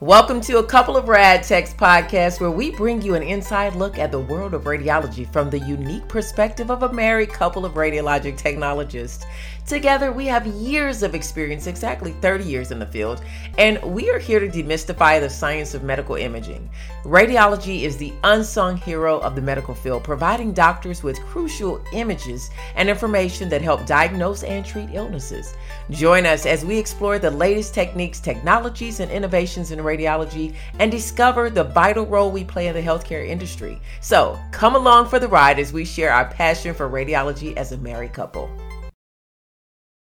Welcome to a couple of Rad Techs podcast where we bring you an inside look at the world of radiology from the unique perspective of a married couple of radiologic technologists. Together, we have years of experience, exactly 30 years in the field, and we are here to demystify the science of medical imaging. Radiology is the unsung hero of the medical field, providing doctors with crucial images and information that help diagnose and treat illnesses. Join us as we explore the latest techniques, technologies, and innovations in radiology and discover the vital role we play in the healthcare industry. So, come along for the ride as we share our passion for radiology as a married couple.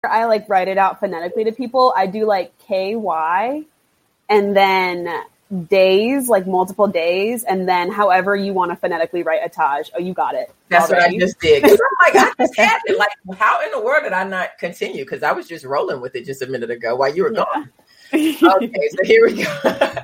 I like write it out phonetically to people. I do like K Y and then days, like multiple days, and then however you want to phonetically write Ataj. Oh, you got it. That's what I just did. I'm like, I just had it. Like, how in the world did I not continue? Because I was just rolling with it just a minute ago while you were yeah. gone. Okay, so here we go.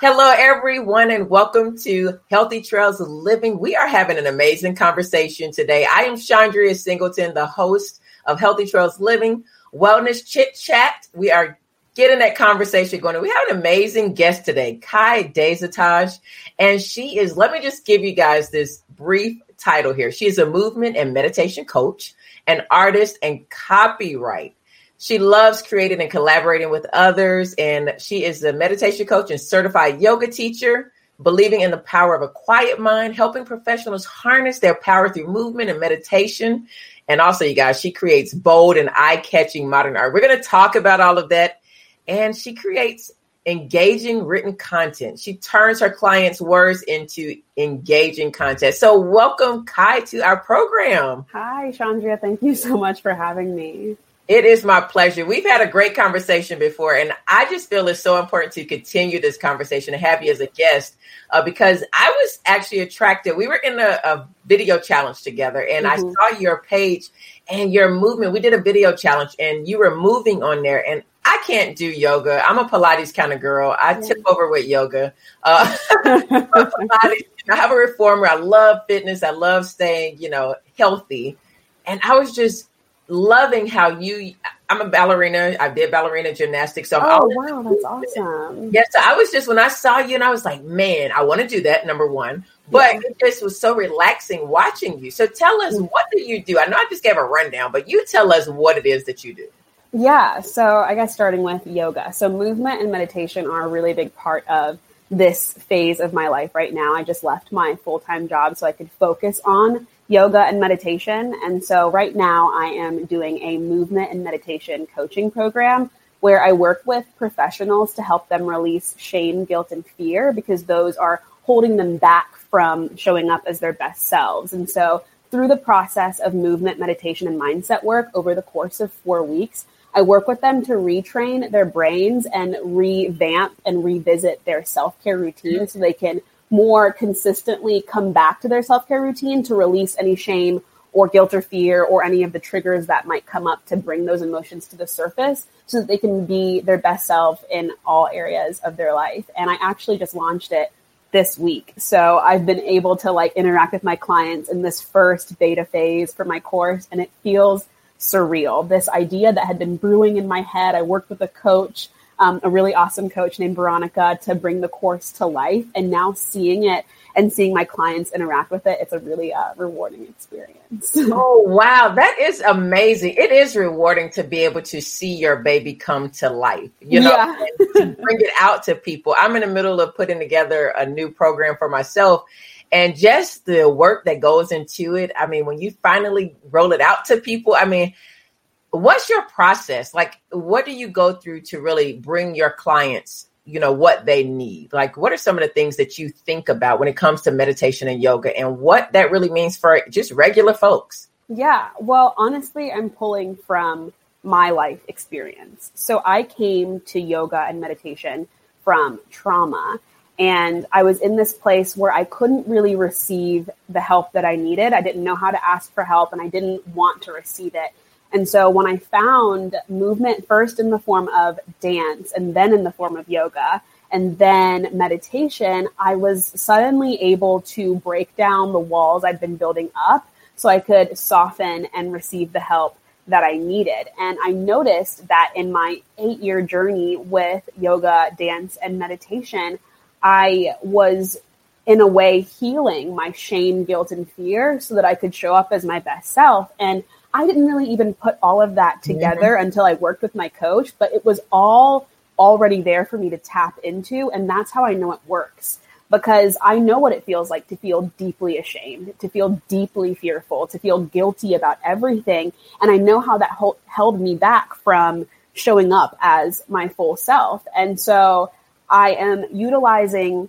Hello, everyone, and welcome to Healthy Trails of Living. We are having an amazing conversation today. I am Chandria Singleton, the host of Healthy Trails Living Wellness Chit Chat. We are getting that conversation going. We have an amazing guest today, Kai Dezataj, and she is, let me just give you guys this brief title here. She is a movement and meditation coach, an artist, and copyright. She loves creating and collaborating with others, and she is a meditation coach and certified yoga teacher, believing in the power of a quiet mind, helping professionals harness their power through movement and meditation. And also, you guys, she creates bold and eye catching modern art. We're going to talk about all of that. And she creates engaging written content. She turns her clients' words into engaging content. So, welcome, Kai, to our program. Hi, Chandria. Thank you so much for having me. It is my pleasure. We've had a great conversation before, and I just feel it's so important to continue this conversation and have you as a guest uh, because I was actually attracted. We were in a, a video challenge together, and mm-hmm. I saw your page and your movement. We did a video challenge, and you were moving on there, and I can't do yoga. I'm a Pilates kind of girl. I tip over with yoga. Uh, Pilates, I have a reformer. I love fitness. I love staying, you know, healthy. And I was just loving how you I'm a ballerina. I did ballerina gymnastics. So I'm oh wow, that's awesome. Yes, so I was just when I saw you and I was like, man, I want to do that. Number one, but yeah. it just was so relaxing watching you. So tell us, mm. what do you do? I know I just gave a rundown, but you tell us what it is that you do. Yeah, so I guess starting with yoga. So movement and meditation are a really big part of this phase of my life right now. I just left my full time job so I could focus on yoga and meditation. And so right now I am doing a movement and meditation coaching program where I work with professionals to help them release shame, guilt, and fear because those are holding them back from showing up as their best selves. And so through the process of movement, meditation, and mindset work over the course of four weeks, I work with them to retrain their brains and revamp and revisit their self care routine so they can more consistently come back to their self care routine to release any shame or guilt or fear or any of the triggers that might come up to bring those emotions to the surface so that they can be their best self in all areas of their life. And I actually just launched it this week. So I've been able to like interact with my clients in this first beta phase for my course and it feels surreal. This idea that had been brewing in my head. I worked with a coach um, a really awesome coach named Veronica to bring the course to life. And now seeing it and seeing my clients interact with it, it's a really uh, rewarding experience. oh, wow. That is amazing. It is rewarding to be able to see your baby come to life, you know, yeah. to bring it out to people. I'm in the middle of putting together a new program for myself. And just the work that goes into it. I mean, when you finally roll it out to people, I mean, what's your process? Like what do you go through to really bring your clients you know what they need? Like what are some of the things that you think about when it comes to meditation and yoga and what that really means for just regular folks? Yeah well honestly i'm pulling from my life experience. So i came to yoga and meditation from trauma and i was in this place where i couldn't really receive the help that i needed. I didn't know how to ask for help and i didn't want to receive it and so when I found movement first in the form of dance and then in the form of yoga and then meditation, I was suddenly able to break down the walls I'd been building up so I could soften and receive the help that I needed. And I noticed that in my eight year journey with yoga, dance, and meditation, I was in a way healing my shame, guilt, and fear so that I could show up as my best self. And I didn't really even put all of that together mm-hmm. until I worked with my coach, but it was all already there for me to tap into. And that's how I know it works because I know what it feels like to feel deeply ashamed, to feel deeply fearful, to feel guilty about everything. And I know how that ho- held me back from showing up as my full self. And so I am utilizing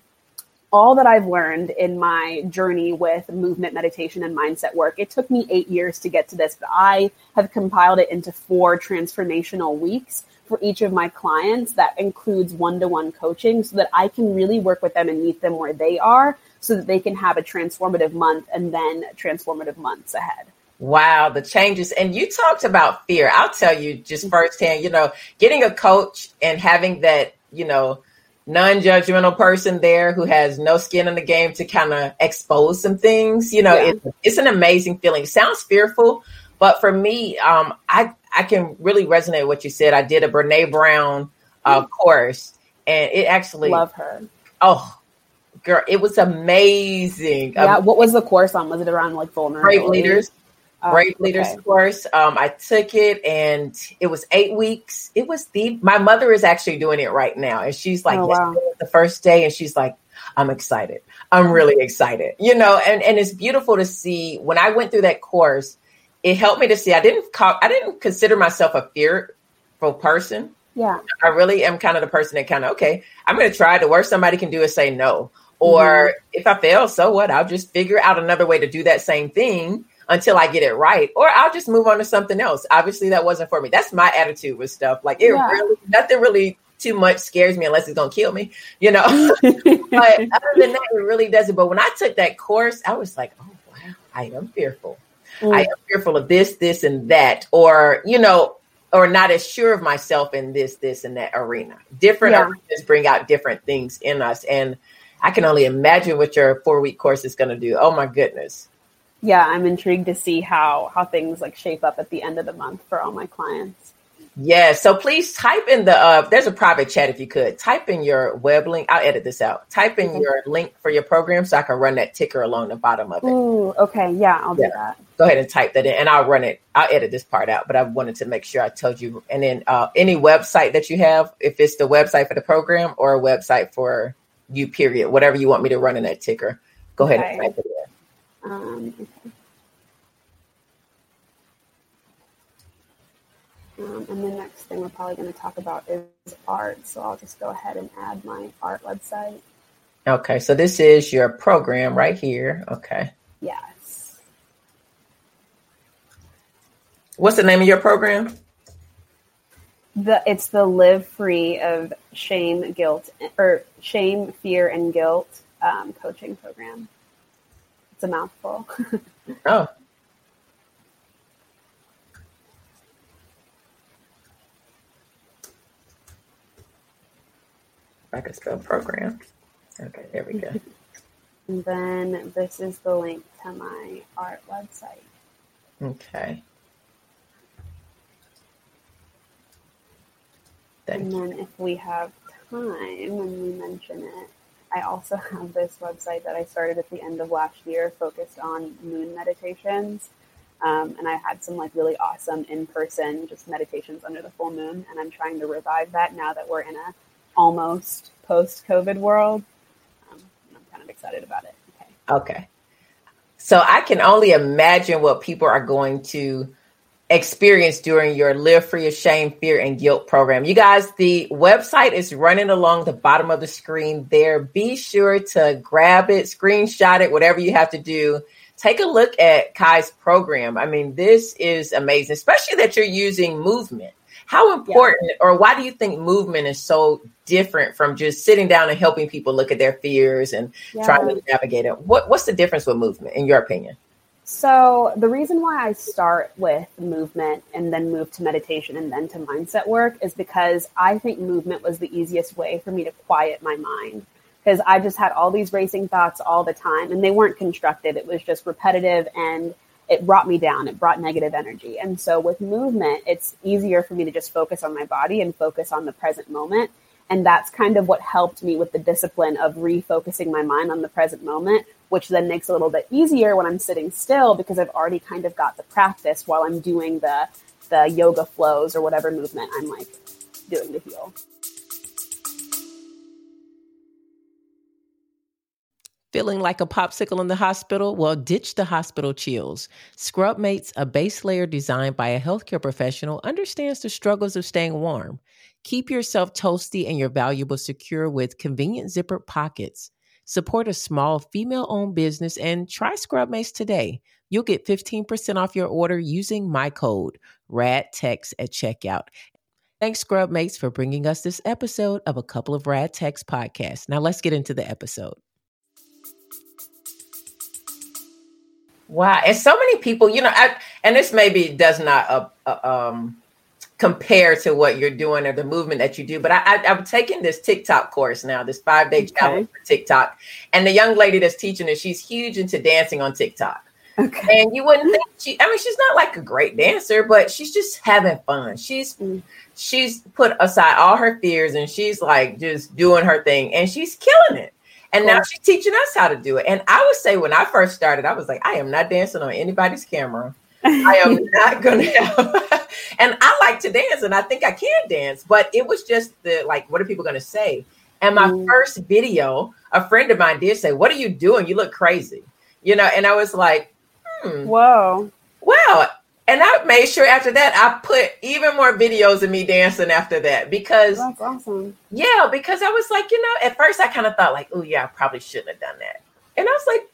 all that I've learned in my journey with movement, meditation, and mindset work. It took me eight years to get to this, but I have compiled it into four transformational weeks for each of my clients that includes one to one coaching so that I can really work with them and meet them where they are so that they can have a transformative month and then transformative months ahead. Wow, the changes. And you talked about fear. I'll tell you just mm-hmm. firsthand, you know, getting a coach and having that, you know, non-judgmental person there who has no skin in the game to kind of expose some things. You know yeah. it, it's an amazing feeling. It sounds fearful but for me um, i i can really resonate with what you said. I did a Brené Brown uh, mm. course and it actually love her. Oh girl it was amazing. Yeah um, what was the course on? Was it around like vulnerability? Brave leaders Oh, Great Leaders okay. course. Um, I took it and it was eight weeks. It was the my mother is actually doing it right now, and she's like, oh, wow. the first day, and she's like, I'm excited. I'm really excited. You know, and and it's beautiful to see when I went through that course. It helped me to see I didn't call, I didn't consider myself a fearful person. Yeah, I really am kind of the person that kind of okay. I'm going to try. The worst somebody can do is say no. Or mm-hmm. if I fail, so what? I'll just figure out another way to do that same thing until I get it right, or I'll just move on to something else. Obviously, that wasn't for me. That's my attitude with stuff. Like it yeah. really, nothing really too much scares me unless it's gonna kill me, you know. but other than that, it really doesn't. But when I took that course, I was like, oh wow, I am fearful. Mm. I am fearful of this, this, and that, or you know, or not as sure of myself in this, this, and that arena. Different yeah. arenas bring out different things in us, and I can only imagine what your four week course is going to do. Oh my goodness yeah, I'm intrigued to see how how things like shape up at the end of the month for all my clients. Yeah, so please type in the uh there's a private chat if you could. Type in your web link. I'll edit this out. Type in your link for your program so I can run that ticker along the bottom of it. Ooh, okay. Yeah, I'll yeah. do that. Go ahead and type that in and I'll run it. I'll edit this part out, but I wanted to make sure I told you. And then uh any website that you have, if it's the website for the program or a website for you, period, whatever you want me to run in that ticker, go ahead okay. and type it in. Um, okay. Um, and the next thing we're probably going to talk about is art. So I'll just go ahead and add my art website. Okay, so this is your program right here. Okay. Yes. What's the name of your program? The it's the live free of shame, guilt, or shame, fear, and guilt um, coaching program. It's a mouthful. oh. I can spell program. Okay, there we go. and then this is the link to my art website. Okay. Thank and then if we have time when we mention it, I also have this website that I started at the end of last year focused on moon meditations. Um, and I had some like really awesome in person just meditations under the full moon. And I'm trying to revive that now that we're in a almost post COVID world. Um, I'm kind of excited about it. Okay. Okay. So I can only imagine what people are going to experience during your Live Free of Shame, Fear, and Guilt program. You guys, the website is running along the bottom of the screen there. Be sure to grab it, screenshot it, whatever you have to do. Take a look at Kai's program. I mean, this is amazing, especially that you're using movement. How important yeah. or why do you think movement is so different from just sitting down and helping people look at their fears and yeah. trying to navigate it? What, what's the difference with movement, in your opinion? So, the reason why I start with movement and then move to meditation and then to mindset work is because I think movement was the easiest way for me to quiet my mind. Because I just had all these racing thoughts all the time and they weren't constructive. It was just repetitive and it brought me down. It brought negative energy. And so with movement, it's easier for me to just focus on my body and focus on the present moment. And that's kind of what helped me with the discipline of refocusing my mind on the present moment, which then makes it a little bit easier when I'm sitting still because I've already kind of got the practice while I'm doing the the yoga flows or whatever movement I'm like doing to heal. Feeling like a popsicle in the hospital? Well, ditch the hospital chills. Scrub Mates, a base layer designed by a healthcare professional, understands the struggles of staying warm. Keep yourself toasty and your valuables secure with convenient zippered pockets. Support a small female owned business and try Scrub Mates today. You'll get 15% off your order using my code RADTEX at checkout. Thanks, Scrub Mates, for bringing us this episode of a couple of Rad Techs podcasts. Now let's get into the episode. Wow, and so many people, you know, I, and this maybe does not uh, uh, um, compare to what you're doing or the movement that you do, but I, I, am taking this TikTok course now, this five day okay. challenge for TikTok, and the young lady that's teaching it, she's huge into dancing on TikTok. Okay. And you wouldn't think she, I mean, she's not like a great dancer, but she's just having fun. She's mm. she's put aside all her fears and she's like just doing her thing and she's killing it. And now she's teaching us how to do it. And I would say when I first started, I was like, I am not dancing on anybody's camera. I am not gonna have and I like to dance and I think I can dance, but it was just the like, what are people gonna say? And my mm. first video, a friend of mine did say, What are you doing? You look crazy. You know, and I was like, hmm, Whoa. Well, and I made sure after that I put even more videos of me dancing after that because that's awesome. Yeah, because I was like, you know, at first I kind of thought like, oh yeah, I probably shouldn't have done that. And I was like,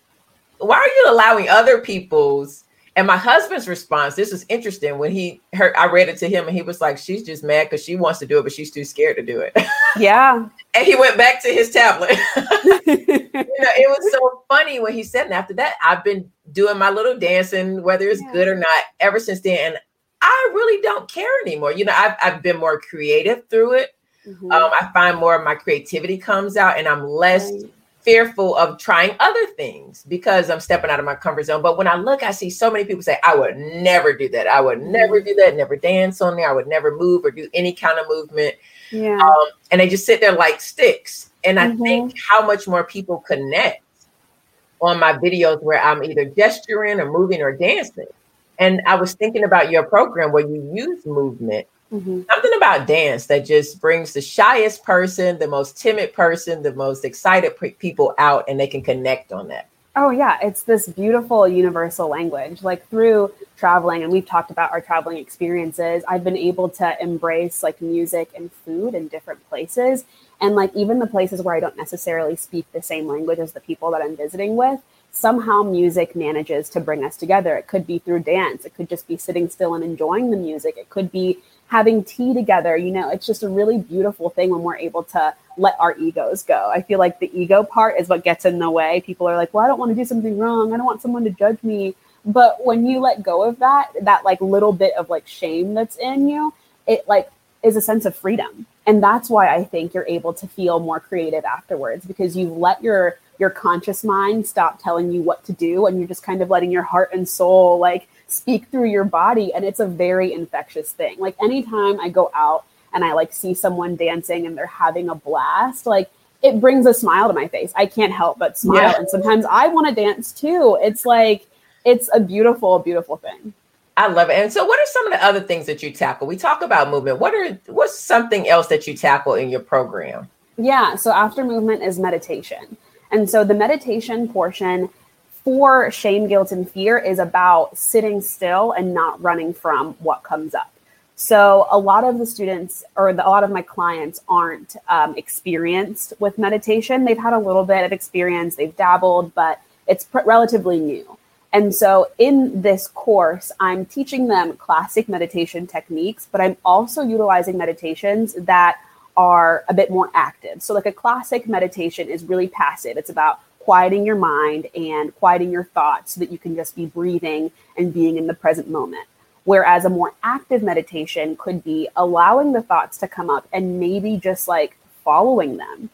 why are you allowing other people's and my husband's response, this was interesting when he heard I read it to him and he was like, She's just mad because she wants to do it, but she's too scared to do it. Yeah. and he went back to his tablet. you know, it was so funny when he said, and after that, I've been doing my little dancing, whether it's yeah. good or not, ever since then. And I really don't care anymore. You know, I've, I've been more creative through it. Mm-hmm. Um, I find more of my creativity comes out and I'm less right. Fearful of trying other things because I'm stepping out of my comfort zone. But when I look, I see so many people say, I would never do that. I would mm-hmm. never do that, never dance on there. I would never move or do any kind of movement. Yeah. Um, and they just sit there like sticks. And I mm-hmm. think how much more people connect on my videos where I'm either gesturing or moving or dancing. And I was thinking about your program where you use movement. Mm-hmm. Something about dance that just brings the shyest person, the most timid person, the most excited people out, and they can connect on that. Oh, yeah. It's this beautiful universal language. Like through traveling, and we've talked about our traveling experiences, I've been able to embrace like music and food in different places. And like even the places where I don't necessarily speak the same language as the people that I'm visiting with, somehow music manages to bring us together. It could be through dance, it could just be sitting still and enjoying the music, it could be having tea together. You know, it's just a really beautiful thing when we're able to let our egos go. I feel like the ego part is what gets in the way. People are like, well, I don't want to do something wrong. I don't want someone to judge me. But when you let go of that, that like little bit of like shame that's in you, it like is a sense of freedom. And that's why I think you're able to feel more creative afterwards because you've let your your conscious mind stop telling you what to do and you're just kind of letting your heart and soul like speak through your body and it's a very infectious thing. Like anytime I go out and I like see someone dancing and they're having a blast, like it brings a smile to my face. I can't help but smile. Yeah. And sometimes I want to dance too. It's like, it's a beautiful, beautiful thing. I love it. And so what are some of the other things that you tackle? We talk about movement. What are what's something else that you tackle in your program? Yeah, so after movement is meditation. And so the meditation portion for shame, guilt, and fear is about sitting still and not running from what comes up. So a lot of the students or the, a lot of my clients aren't um, experienced with meditation. They've had a little bit of experience, they've dabbled, but it's pr- relatively new. And so in this course, I'm teaching them classic meditation techniques, but I'm also utilizing meditations that are a bit more active. So, like a classic meditation is really passive, it's about quieting your mind and quieting your thoughts so that you can just be breathing and being in the present moment. Whereas a more active meditation could be allowing the thoughts to come up and maybe just like following them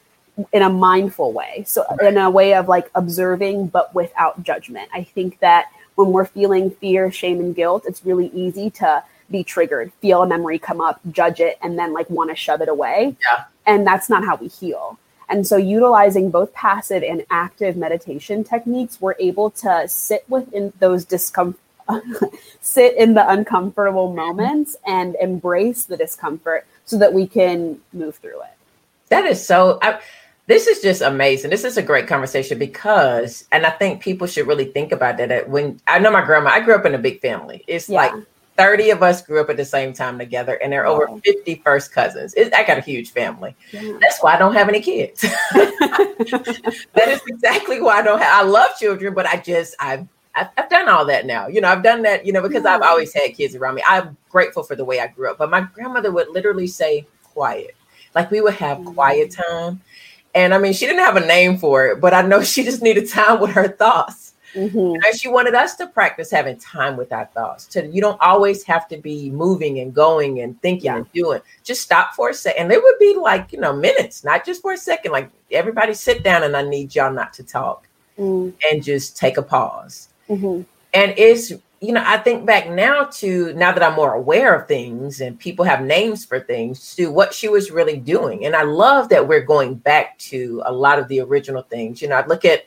in a mindful way. So, in a way of like observing, but without judgment. I think that when we're feeling fear, shame, and guilt, it's really easy to be triggered, feel a memory come up, judge it, and then like want to shove it away. Yeah. And that's not how we heal. And so, utilizing both passive and active meditation techniques, we're able to sit within those discomfort, sit in the uncomfortable moments and embrace the discomfort so that we can move through it. That is so. I, this is just amazing. This is a great conversation because, and I think people should really think about that. When I know my grandma, I grew up in a big family. It's yeah. like 30 of us grew up at the same time together, and there are wow. over 50 first cousins. It, I got a huge family. Yeah. That's why I don't have any kids. that is exactly why I don't have. I love children, but I just I've I've, I've done all that now. You know, I've done that. You know, because yeah. I've always had kids around me. I'm grateful for the way I grew up. But my grandmother would literally say, "Quiet." Like we would have mm-hmm. quiet time and I mean, she didn't have a name for it, but I know she just needed time with her thoughts. Mm-hmm. And she wanted us to practice having time with our thoughts. To you don't always have to be moving and going and thinking yeah. and doing. Just stop for a second. And it would be like, you know, minutes, not just for a second. Like everybody sit down and I need y'all not to talk mm-hmm. and just take a pause. Mm-hmm. And it's you know, I think back now to now that I'm more aware of things and people have names for things to what she was really doing. And I love that we're going back to a lot of the original things. You know, I look at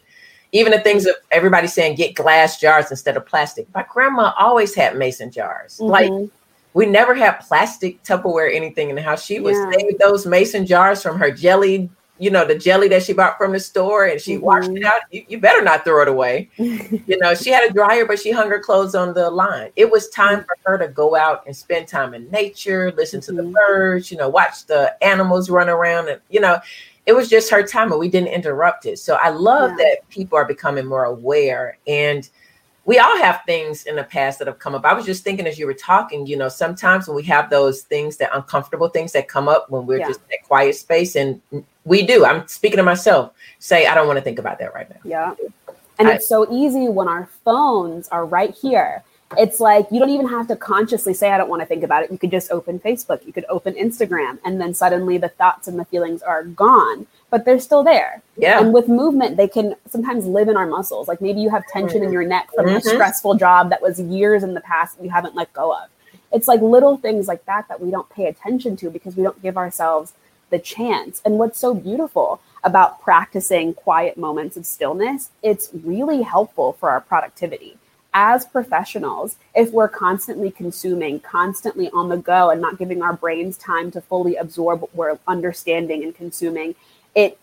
even the things that everybody's saying get glass jars instead of plastic. My grandma always had mason jars. Mm-hmm. Like we never had plastic Tupperware anything in the house. She would yeah. save those mason jars from her jelly you know, the jelly that she bought from the store and she mm-hmm. washed it out. You, you, better not throw it away. you know, she had a dryer, but she hung her clothes on the line. It was time mm-hmm. for her to go out and spend time in nature, listen mm-hmm. to the mm-hmm. birds, you know, watch the animals run around. And, you know, it was just her time and we didn't interrupt it. So I love yeah. that people are becoming more aware and – we all have things in the past that have come up. I was just thinking as you were talking, you know, sometimes when we have those things that uncomfortable things that come up when we're yeah. just in that quiet space, and we do. I'm speaking to myself. Say, I don't want to think about that right now. Yeah, and I, it's so easy when our phones are right here. It's like you don't even have to consciously say, I don't want to think about it. You could just open Facebook, you could open Instagram, and then suddenly the thoughts and the feelings are gone but they're still there. Yeah. And with movement, they can sometimes live in our muscles. Like maybe you have tension in your neck from mm-hmm. a stressful job that was years in the past you haven't let go of. It's like little things like that that we don't pay attention to because we don't give ourselves the chance. And what's so beautiful about practicing quiet moments of stillness, it's really helpful for our productivity. As professionals, if we're constantly consuming, constantly on the go, and not giving our brains time to fully absorb what we're understanding and consuming, it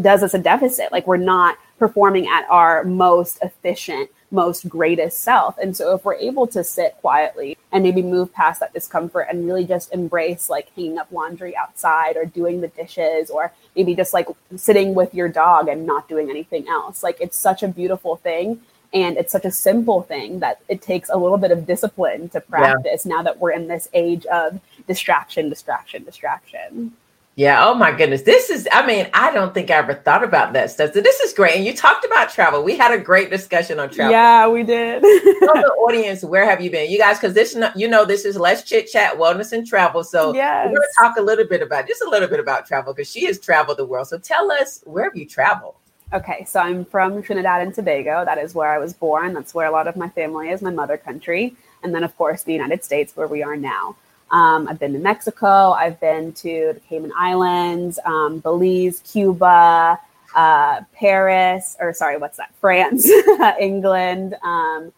does us a deficit. Like we're not performing at our most efficient, most greatest self. And so if we're able to sit quietly and maybe move past that discomfort and really just embrace like hanging up laundry outside or doing the dishes or maybe just like sitting with your dog and not doing anything else. Like it's such a beautiful thing. And it's such a simple thing that it takes a little bit of discipline to practice yeah. now that we're in this age of distraction, distraction, distraction. Yeah. Oh my goodness. This is, I mean, I don't think I ever thought about that stuff. So this is great. And you talked about travel. We had a great discussion on travel. Yeah, we did. Tell the audience, where have you been? You guys, because this, you know, this is Let's Chit Chat, Wellness and Travel. So yes. we're going to talk a little bit about, just a little bit about travel because she has traveled the world. So tell us, where have you traveled? Okay. So I'm from Trinidad and Tobago. That is where I was born. That's where a lot of my family is, my mother country. And then, of course, the United States, where we are now. Um, I've been to Mexico. I've been to the Cayman Islands, um, Belize, Cuba, uh, Paris, or sorry, what's that? France, England, um,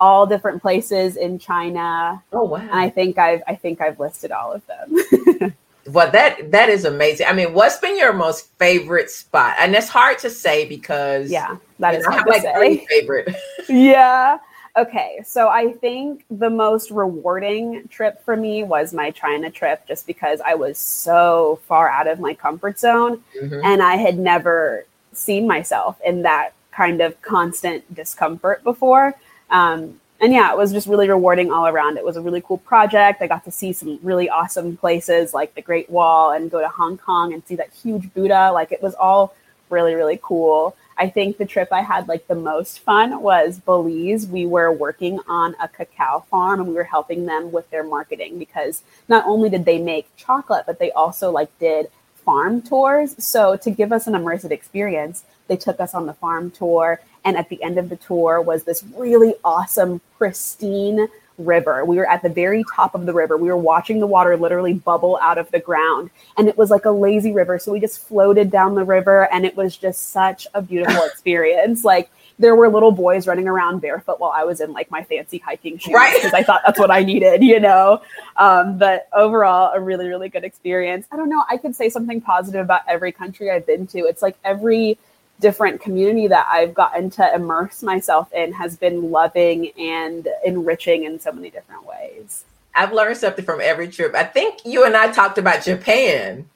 all different places in China. Oh wow! And I think I've I think I've listed all of them. well, that that is amazing. I mean, what's been your most favorite spot? And it's hard to say because yeah, that is know, hard I have like favorite. yeah. Okay, so I think the most rewarding trip for me was my China trip just because I was so far out of my comfort zone mm-hmm. and I had never seen myself in that kind of constant discomfort before. Um, and yeah, it was just really rewarding all around. It was a really cool project. I got to see some really awesome places like the Great Wall and go to Hong Kong and see that huge Buddha. Like it was all really, really cool. I think the trip I had like the most fun was Belize. We were working on a cacao farm and we were helping them with their marketing because not only did they make chocolate, but they also like did farm tours. So to give us an immersive experience, they took us on the farm tour. And at the end of the tour was this really awesome, pristine river. We were at the very top of the river. We were watching the water literally bubble out of the ground. And it was like a lazy river. So we just floated down the river and it was just such a beautiful experience. Like there were little boys running around barefoot while I was in like my fancy hiking shoes Right. because I thought that's what I needed, you know. Um, but overall, a really, really good experience. I don't know. I could say something positive about every country I've been to. It's like every different community that I've gotten to immerse myself in has been loving and enriching in so many different ways. I've learned something from every trip. I think you and I talked about Japan.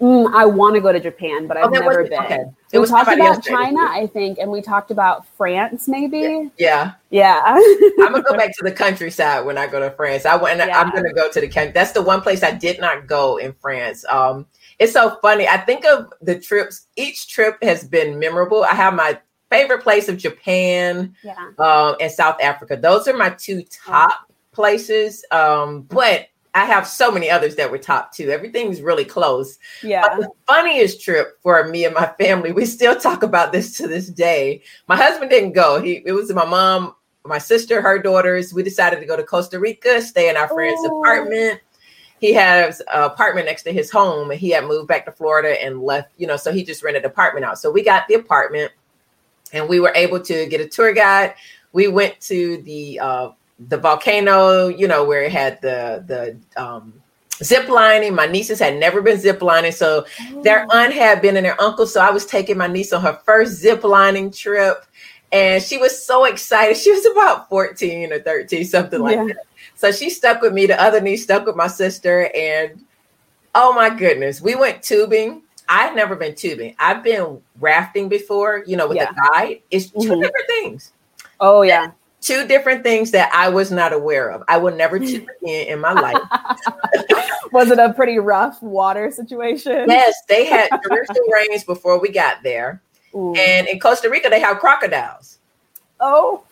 Mm, I want to go to Japan, but I've that never been. okay. It We was talked about China, I think, and we talked about France, maybe. Yeah. Yeah. I'm gonna go back to the countryside when I go to France. I went. Yeah. I'm gonna go to the country. That's the one place I did not go in France. Um, it's so funny. I think of the trips. Each trip has been memorable. I have my favorite place of Japan yeah. um, and South Africa. Those are my two top places. Um, but I have so many others that were top two. Everything's really close. Yeah. But the funniest trip for me and my family, we still talk about this to this day. My husband didn't go. He it was my mom, my sister, her daughters. We decided to go to Costa Rica, stay in our friend's Ooh. apartment. He has an apartment next to his home, and he had moved back to Florida and left, you know, so he just rented an apartment out. So we got the apartment and we were able to get a tour guide. We went to the uh the volcano, you know, where it had the the um zip lining. My nieces had never been zip lining, so their aunt had been and their uncle. So I was taking my niece on her first zip lining trip. And she was so excited. She was about 14 or 13, something like Yeah. that. So she stuck with me. The other niece stuck with my sister. And oh my goodness, we went tubing. I've never been tubing. I've been rafting before, you know, with Yeah. a guide. It's 2 Mhm. different things Oh yeah. two different things that I was not aware of. I will never tube again in my life. Was it a pretty rough water situation? yes, they had torrential rains before we got there. Ooh. And in Costa Rica, they have crocodiles. oh.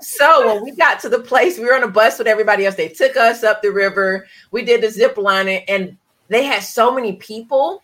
So when we got to the place, we were on a bus with everybody else. They took us up the river. We did the zip lining, and they had so many people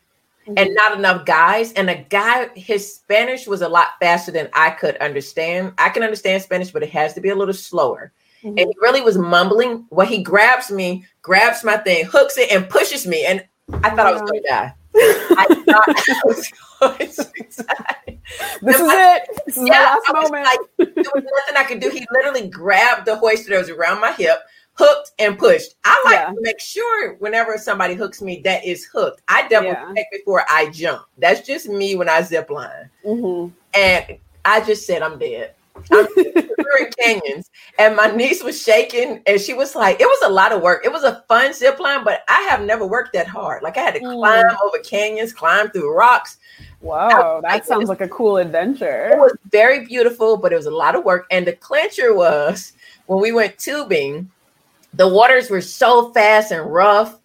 and not enough guys. And a guy, his Spanish was a lot faster than I could understand. I can understand Spanish, but it has to be a little slower. Mhm. And he really was mumbling. When he grabs me, grabs my thing, hooks it, and pushes me. And I thought I was going to die. I thought I was going to die. This is I- it. This is Yeah, my last moment. like, there was nothing I could do. He literally grabbed the hoist that was around my hip, hooked and pushed. I like Yeah. to make sure whenever somebody hooks me, that is hooked. I double Yeah. check before I jump. That's just me when I zip line. Mhm. And I just said, I'm dead. I'm we're in canyons, and my niece was shaking, and she was like, "It was a lot of work. It was a fun zip line, but I have never worked that hard. Like I had to Mm. climb over canyons, climb through rocks. Wow, that sounds like a cool adventure. It was very beautiful, but it was a lot of work. And the clincher was when we went tubing, the waters were so fast and rough.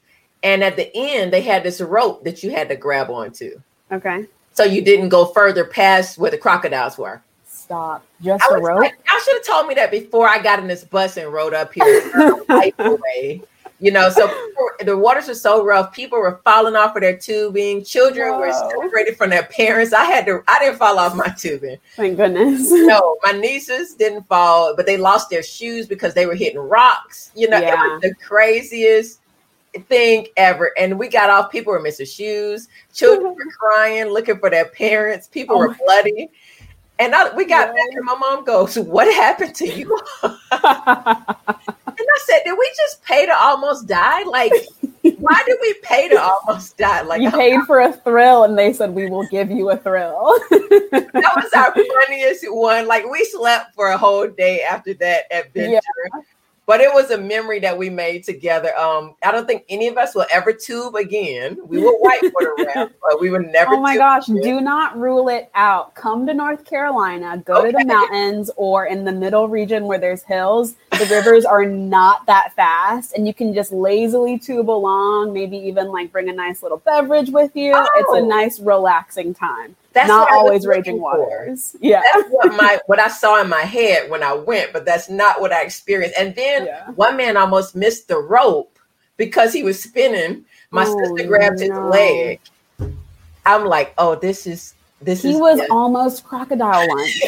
And at the end, they had this rope that you had to grab onto. Okay. So you didn't go further past where the crocodiles were. Stop. Just I a rope? like, I should have told me that before I got in this bus and rode up here. You know, so the waters were so rough. People were falling off of their tubing. Children were Whoa. separated from their parents. I had to. I didn't fall off my tubing. Thank goodness. no, my nieces didn't fall, but they lost their shoes because they were hitting rocks. You know, it was the craziest thing ever. And we got off, people were missing shoes, children were crying, looking for their parents, people Oh were bloody. And I, we got Yeah. back, and my mom goes, What happened to you? Said, Did we just pay to almost die? Like, why did we pay to almost die? Like, you paid for a thrill and they said we will give you a thrill. that was our funniest one. Like we slept for a whole day after that adventure. But it was a memory that we made together. Um, I don't think any of us will ever tube again. We will white for the rap, but we would never. oh my gosh, again. do not rule it out. Come to North Carolina, go to the mountains or in the middle region where there's hills. The rivers are not that fast and you can just lazily tube along, maybe even like bring a nice little beverage with you. It's a Oh. nice relaxing time. That's not what I was always raging for. waters. Yeah. That's what my what I saw in my head when I went, but that's not what I experienced. And then Yeah. one man almost missed the rope because he was spinning. My oh, sister grabs his leg. I'm like, oh, this is this he is was almost crocodile lunch.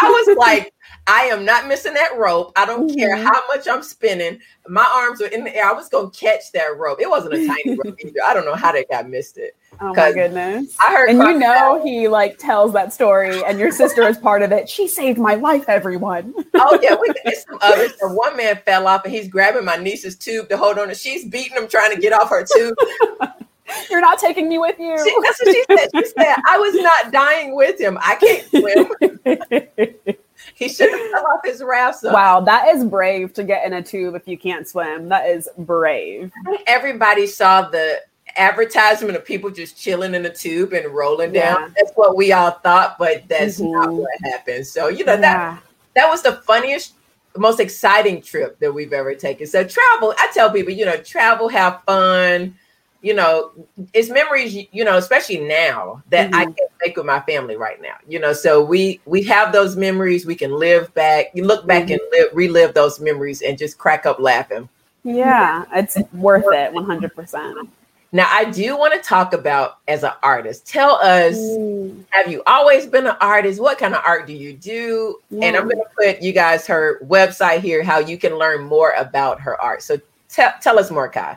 I was like, I am not missing that rope. I don't mm-hmm. care how much I'm spinning. My arms are in the air. I was gonna catch that rope. It wasn't a tiny rope either. I don't know how they got missed it. Oh my goodness! I heard, and you know, he like tells that story, and your sister is part of it. She saved my life, everyone. oh yeah, we get some others. So one man fell off, and he's grabbing my niece's tube to hold on, and she's beating him, trying to get off her tube. You're not taking me with you. She, that's what she said. She said, I was not dying with him. I can't swim. he should have fell off his raft. Wow, that is brave to get in a tube if you can't swim. That is brave. Everybody saw the advertisement of people just chilling in a tube and rolling down. That's what we all thought, but that's mm-hmm. not what happened. So, you know, yeah. that that was the funniest most exciting trip that we've ever taken. So travel, I tell people, you know, travel, have fun, you know, it's memories, you know, especially now that mm-hmm. I can make with my family right now. You know, so we we have those memories. We can live back, you look back mm-hmm. and live, relive those memories and just crack up laughing. Yeah, it's worth it, one hundred percent. Now, I do want to talk about as an artist. Tell us, mm. have you always been an artist? What kind of art do you do? Yeah. And I'm going to put you guys her website here, how you can learn more about her art. So tell tell us more, Kai.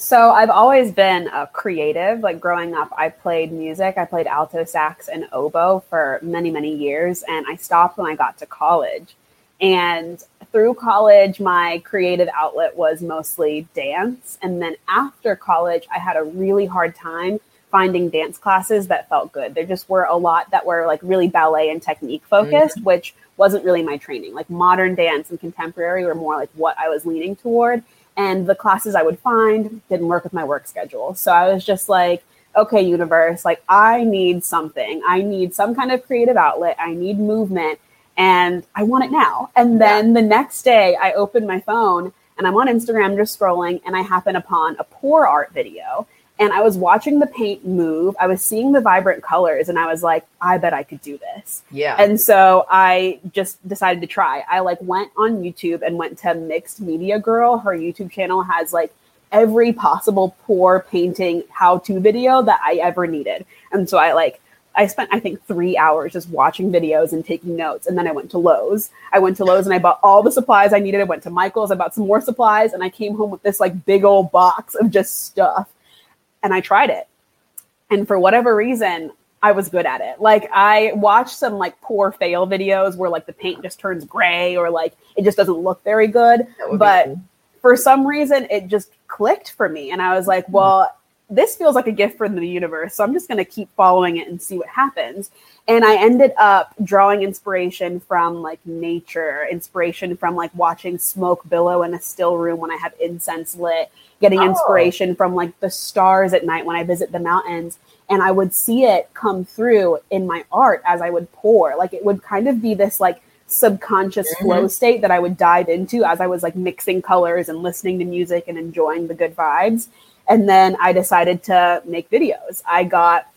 So I've always been a creative. Like growing up, I played music. I played alto sax and oboe for many, many years, and I stopped when I got to college. And through college, my creative outlet was mostly dance. And then after college, I had a really hard time finding dance classes that felt good. There just were a lot that were like really ballet and technique focused, mm-hmm. which wasn't really my training. Like modern dance and contemporary were more like what I was leaning toward and the classes I would find didn't work with my work schedule. So I was just like, okay, universe, like I need something. I need some kind of creative outlet. I need movement and I want it now. And then yeah. the next day I open my phone and I'm on Instagram just scrolling and I happen upon a pour art video and I was watching the paint move. I was seeing the vibrant colors and I was like, I bet I could do this. Yeah. And so I just decided to try. I like went on YouTube and went to Mixed Media Girl. Her YouTube channel has like every possible pour painting how to video that I ever needed. And so I like I spent I think 3 hours just watching videos and taking notes and then I went to Lowe's. I went to Lowe's and I bought all the supplies I needed. I went to Michael's, I bought some more supplies and I came home with this like big old box of just stuff and I tried it. And for whatever reason, I was good at it. Like I watched some like pour fail videos where like the paint just turns gray or like it just doesn't look very good. But cool. for some reason it just clicked for me and I was like, well, this feels like a gift from the universe. So I'm just going to keep following it and see what happens. And I ended up drawing inspiration from like nature, inspiration from like watching smoke billow in a still room when I have incense lit, getting oh. inspiration from like the stars at night when I visit the mountains. And I would see it come through in my art as I would pour. Like it would kind of be this like subconscious mm-hmm. flow state that I would dive into as I was like mixing colors and listening to music and enjoying the good vibes. And then I decided to make videos. I got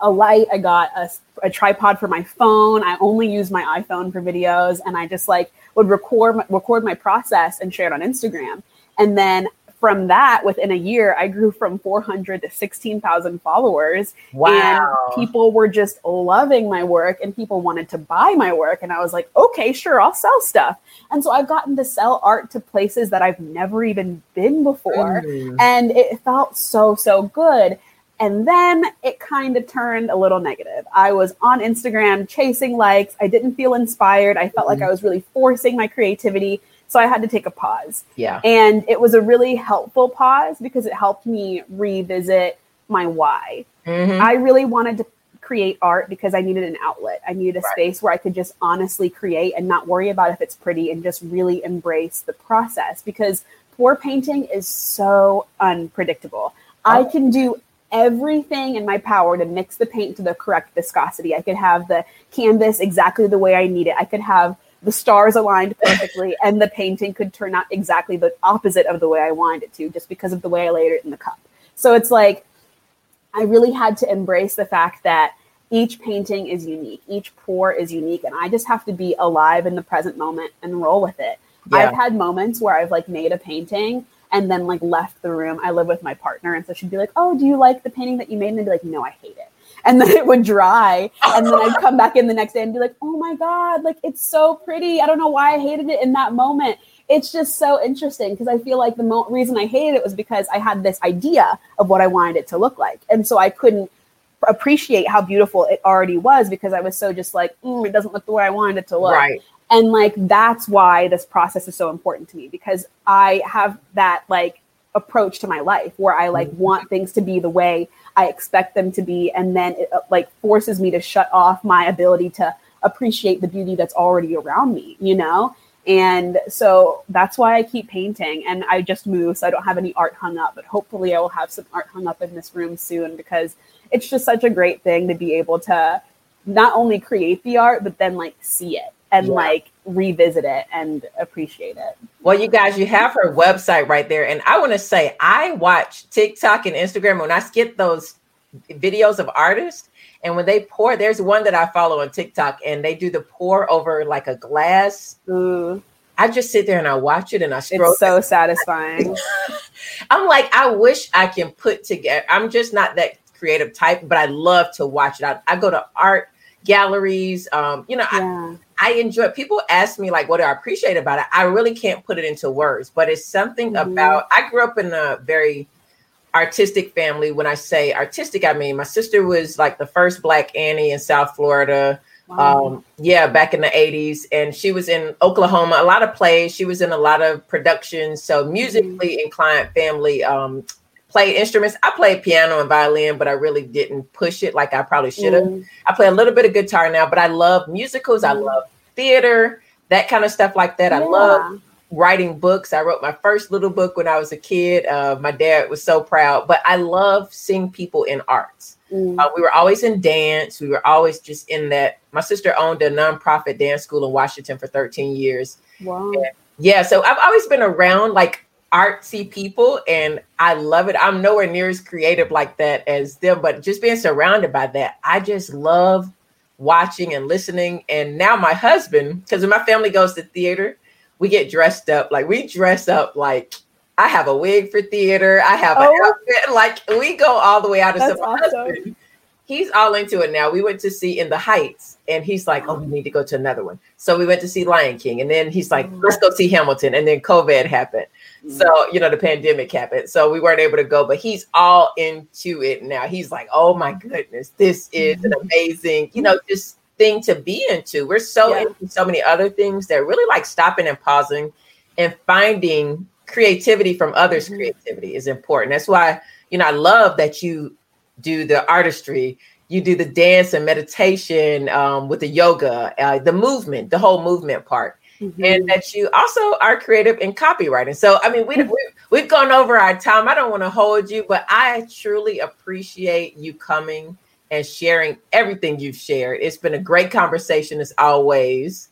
a light, I got a, a tripod for my phone. I only use my iPhone for videos, and I just like would record record my process and share it on Instagram. And then from that, within a year, I grew from 400 to 16,000 followers. Wow. And people were just loving my work and people wanted to buy my work. And I was like, okay, sure, I'll sell stuff. And so I've gotten to sell art to places that I've never even been before. Mm. And it felt so, so good. And then it kind of turned a little negative. I was on Instagram chasing likes. I didn't feel inspired. I felt mm like I was really forcing my creativity so I had to take a pause. Yeah. And it was a really helpful pause because it helped me revisit my why. Mm-hmm. I really wanted to create art because I needed an outlet. I needed a right. space where I could just honestly create and not worry about if it's pretty and just really embrace the process because pour painting is so unpredictable. Oh. I can do everything in my power to mix the paint to the correct viscosity. I could have the canvas exactly the way I need it. I could have the stars aligned perfectly and the painting could turn out exactly the opposite of the way I wanted it to just because of the way I laid it in the cup. So it's like I really had to embrace the fact that each painting is unique, each pour is unique, and I just have to be alive in the present moment and roll with it. Yeah. I've had moments where I've like made a painting and then like left the room. I live with my partner, and so she'd be like, "Oh, do you like the painting that you made?" And I'd be like, "No, I hate it." And then it would dry, and then I'd come back in the next day and be like, "Oh my god, like it's so pretty. I don't know why I hated it in that moment." It's just so interesting because I feel like the mo- reason I hated it was because I had this idea of what I wanted it to look like, and so I couldn't appreciate how beautiful it already was because I was so just like, mm, it doesn't look the way I wanted it to look. Right. And like that's why this process is so important to me because I have that like approach to my life where I like mm-hmm. want things to be the way I expect them to be and then it uh, like forces me to shut off my ability to appreciate the beauty that's already around me, you know? And so that's why I keep painting. And I just moved, so I don't have any art hung up, but hopefully I will have some art hung up in this room soon because it's just such a great thing to be able to not only create the art, but then like see it and yeah. like revisit it and appreciate it. Well, you guys, you have her website right there. And I want to say, I watch TikTok and Instagram when I skip those videos of artists. And when they pour, there's one that I follow on TikTok and they do the pour over like a glass. Ooh. I just sit there and I watch it and I scroll. It's so satisfying. I'm like, I wish I can put together. I'm just not that creative type, but I love to watch it. I, I go to art galleries. Um, you know, yeah. I, I enjoy. People ask me like, what do I appreciate about it? I really can't put it into words, but it's something mm-hmm. about. I grew up in a very artistic family. When I say artistic, I mean my sister was like the first Black Annie in South Florida. Wow. Um, yeah, back in the 80s. And she was in Oklahoma, a lot of plays. She was in a lot of productions. So musically mm-hmm. inclined family. Um, played instruments. I played piano and violin, but I really didn't push it like I probably should have. Mm. I play a little bit of guitar now, but I love musicals. Mm. I love theater, that kind of stuff like that. Yeah. I love writing books. I wrote my first little book when I was a kid. Uh, my dad was so proud, but I love seeing people in arts. Mm. Uh, we were always in dance. We were always just in that. My sister owned a nonprofit dance school in Washington for 13 years. Wow. And yeah, so I've always been around like artsy people and I love it. I'm nowhere near as creative like that as them, but just being surrounded by that, I just love watching and listening. And now my husband, because when my family goes to theater, we get dressed up. Like we dress up like I have a wig for theater. I have oh. an outfit. Like we go all the way out of some awesome. husband he's all into it now. We went to see In the Heights, and he's like, "Oh, we need to go to another one." So we went to see Lion King, and then he's like, "Let's go see Hamilton." And then COVID happened, so mm. you know the pandemic happened, so we weren't able to go. But he's all into it now. He's like, "Oh my goodness, this is an amazing, you know, just thing to be into." We're so yeah. into so many other things that really like stopping and pausing and finding creativity from others' mm-hmm. creativity is important. That's why you know I love that you do the artistry, you do the dance and meditation um, with the yoga, uh, the movement, the whole movement part. Mm-hmm. And that you also are creative in copywriting. So, I mean, we, we, we've gone over our time. I don't want to hold you, but I truly appreciate you coming and sharing everything you've shared. It's been a great conversation as always.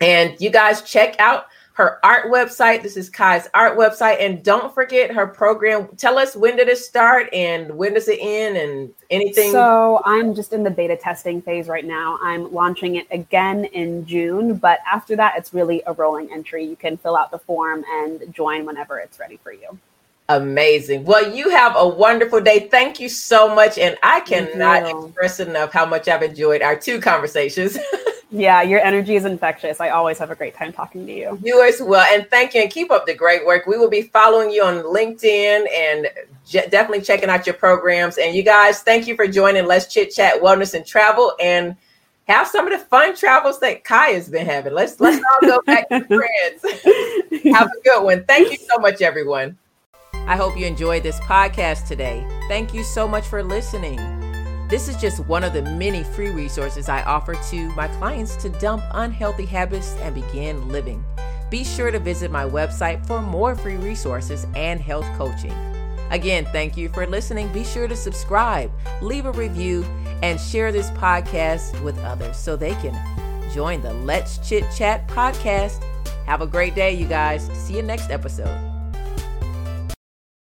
And you guys check out her art website. This is Kai's art website. And don't forget her program. Tell us when did it start and when does it end and anything? So I'm just in the beta testing phase right now. I'm launching it again in June, but after that, it's really a rolling entry. You can fill out the form and join whenever it's ready for you. Amazing. Well, you have a wonderful day. Thank you so much. And I cannot express enough how much I've enjoyed our two conversations. Yeah, your energy is infectious. I always have a great time talking to you. You as well. And thank you and keep up the great work. We will be following you on LinkedIn and j- definitely checking out your programs. And you guys, thank you for joining Let's Chit Chat Wellness and Travel and have some of the fun travels that Kai has been having. Let's let's all go back to friends. have a good one. Thank you so much, everyone. I hope you enjoyed this podcast today. Thank you so much for listening. This is just one of the many free resources I offer to my clients to dump unhealthy habits and begin living. Be sure to visit my website for more free resources and health coaching. Again, thank you for listening. Be sure to subscribe, leave a review, and share this podcast with others so they can join the Let's Chit Chat podcast. Have a great day, you guys. See you next episode.